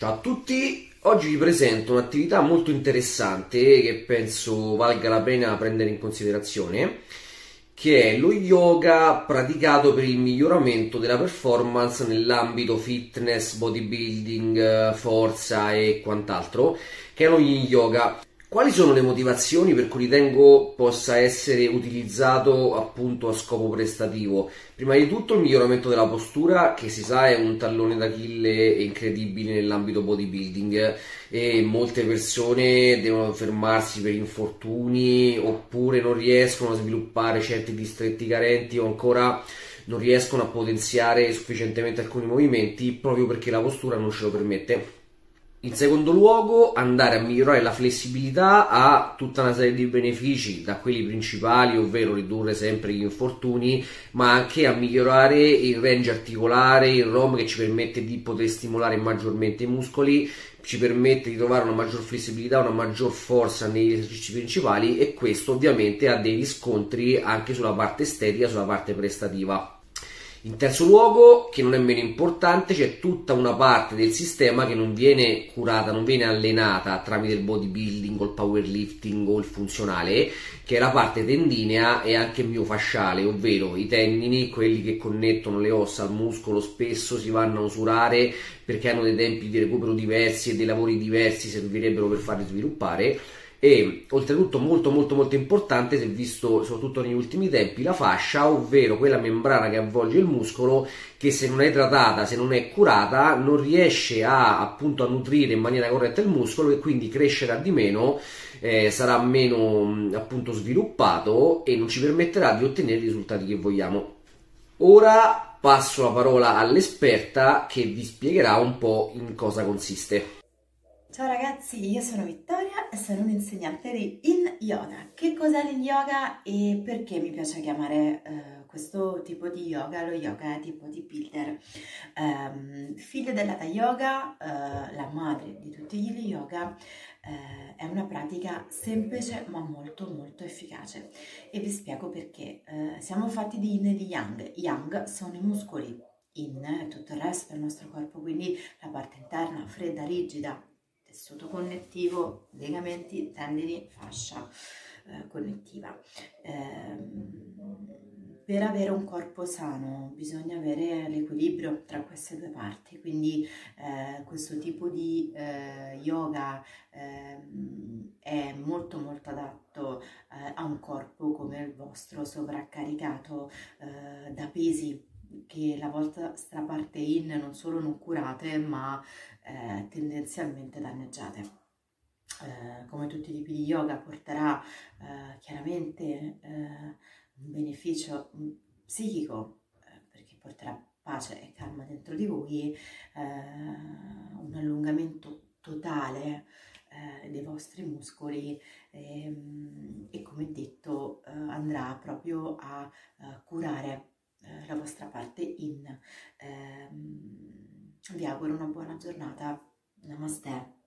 Ciao a tutti, oggi vi presento un'attività molto interessante che penso valga la pena prendere in considerazione, che è lo yoga praticato per il miglioramento della performance nell'ambito fitness, bodybuilding, forza e quant'altro, che è lo yin yoga. Quali sono le motivazioni per cui ritengo possa essere utilizzato appunto a scopo prestativo? Prima di tutto il miglioramento della postura, che si sa è un tallone d'Achille incredibile nell'ambito bodybuilding e molte persone devono fermarsi per infortuni oppure non riescono a sviluppare certi distretti carenti o ancora non riescono a potenziare sufficientemente alcuni movimenti proprio perché la postura non ce lo permette. In secondo luogo, andare a migliorare la flessibilità ha tutta una serie di benefici, da quelli principali, ovvero ridurre sempre gli infortuni, ma anche a migliorare il range articolare, il ROM che ci permette di poter stimolare maggiormente i muscoli, ci permette di trovare una maggior flessibilità, una maggior forza negli esercizi principali e questo ovviamente ha dei riscontri anche sulla parte estetica, sulla parte prestativa. In terzo luogo, che non è meno importante, c'è tutta una parte del sistema che non viene curata, non viene allenata tramite il bodybuilding o il powerlifting o il funzionale, che è la parte tendinea e anche miofasciale, ovvero i tendini, quelli che connettono le ossa al muscolo, spesso si vanno a usurare perché hanno dei tempi di recupero diversi e dei lavori diversi servirebbero per farli sviluppare e oltretutto molto molto molto importante si è visto soprattutto negli ultimi tempi la fascia ovvero quella membrana che avvolge il muscolo che se non è tratata se non è curata non riesce a appunto a nutrire in maniera corretta il muscolo e quindi crescerà di meno eh, sarà meno appunto sviluppato e non ci permetterà di ottenere i risultati che vogliamo. Ora passo la parola all'esperta che vi spiegherà un po' in cosa consiste Ciao ragazzi, io sono Vittoria e sono un'insegnante di In Yoga. Che cos'è l'In Yoga e perché mi piace chiamare uh, questo tipo di yoga lo yoga di bodybuilder? Um, figlia dell'Ata Yoga, uh, la madre di tutti gli yoga, uh, è una pratica semplice ma molto molto efficace e vi spiego perché. siamo fatti di Yin e di Yang. Yang sono i muscoli in tutto il resto del nostro corpo, quindi la parte interna fredda, rigida, tessuto connettivo, legamenti, tendini, fascia eh, connettiva. Eh, per avere un corpo sano bisogna avere l'equilibrio tra queste due parti, quindi eh, questo tipo di eh, yoga ehm, è molto molto adatto eh, a un corpo come il vostro, sovraccaricato eh, da pesi che la vostra parte in non solo non curate ma eh, tendenzialmente danneggiate. Eh, come tutti i tipi di yoga porterà eh, chiaramente eh, un beneficio mm, psichico eh, perché porterà pace e calma dentro di voi, eh, un allungamento totale dei vostri muscoli e, ehm, e come detto andrà proprio a curare la vostra parte in. Ehm, vi auguro una buona giornata. Namaste.